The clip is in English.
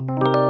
you